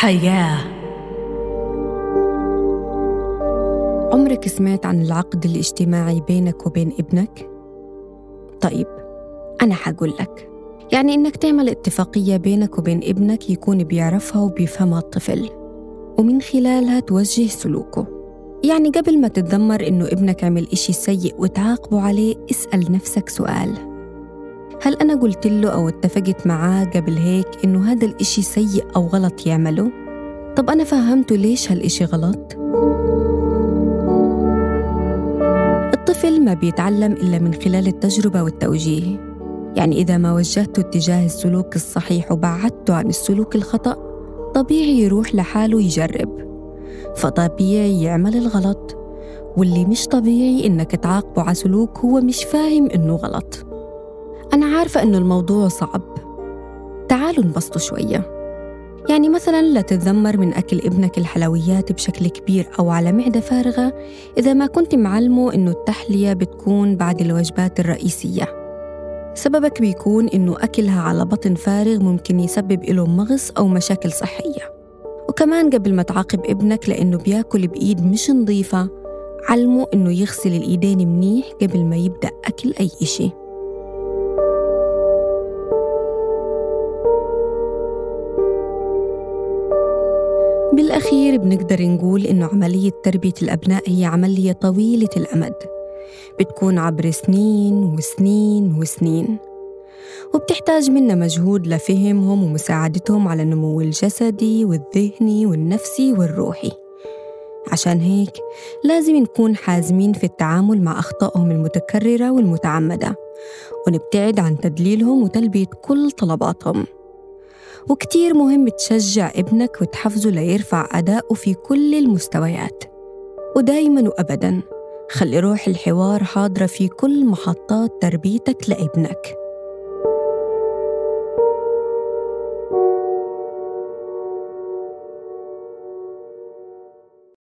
حياة. عمرك سمعت عن العقد الاجتماعي بينك وبين ابنك؟ طيب أنا حقول لك. يعني إنك تعمل اتفاقية بينك وبين ابنك يكون بيعرفها وبيفهمها الطفل ومن خلالها توجه سلوكه. يعني قبل ما تتذمر إنه ابنك عمل إشي سيء وتعاقبه عليه اسأل نفسك سؤال. هل أنا قلت له أو اتفقت معاه قبل هيك إنه هذا الإشي سيء أو غلط يعمله؟ طب أنا فهمته ليش هالإشي غلط؟ الطفل ما بيتعلم إلا من خلال التجربة والتوجيه يعني إذا ما وجهته اتجاه السلوك الصحيح وبعدته عن السلوك الخطأ طبيعي يروح لحاله يجرب فطبيعي يعمل الغلط واللي مش طبيعي إنك تعاقبه على سلوك هو مش فاهم إنه غلط أنا عارفة إنه الموضوع صعب. تعالوا نبسطه شوية. يعني مثلا لا تتذمر من أكل ابنك الحلويات بشكل كبير أو على معدة فارغة إذا ما كنت معلمه إنه التحلية بتكون بعد الوجبات الرئيسية. سببك بيكون إنه أكلها على بطن فارغ ممكن يسبب له مغص أو مشاكل صحية. وكمان قبل ما تعاقب ابنك لأنه بياكل بإيد مش نظيفة علمه إنه يغسل الإيدين منيح قبل ما يبدأ أكل أي إشي. بالأخير بنقدر نقول إنه عملية تربية الأبناء هي عملية طويلة الأمد. بتكون عبر سنين وسنين وسنين. وبتحتاج منا مجهود لفهمهم ومساعدتهم على النمو الجسدي والذهني والنفسي والروحي. عشان هيك لازم نكون حازمين في التعامل مع أخطائهم المتكررة والمتعمدة ونبتعد عن تدليلهم وتلبية كل طلباتهم. وكتير مهم تشجع ابنك وتحفزه ليرفع أداؤه في كل المستويات. ودايما وأبدا خلي روح الحوار حاضرة في كل محطات تربيتك لابنك.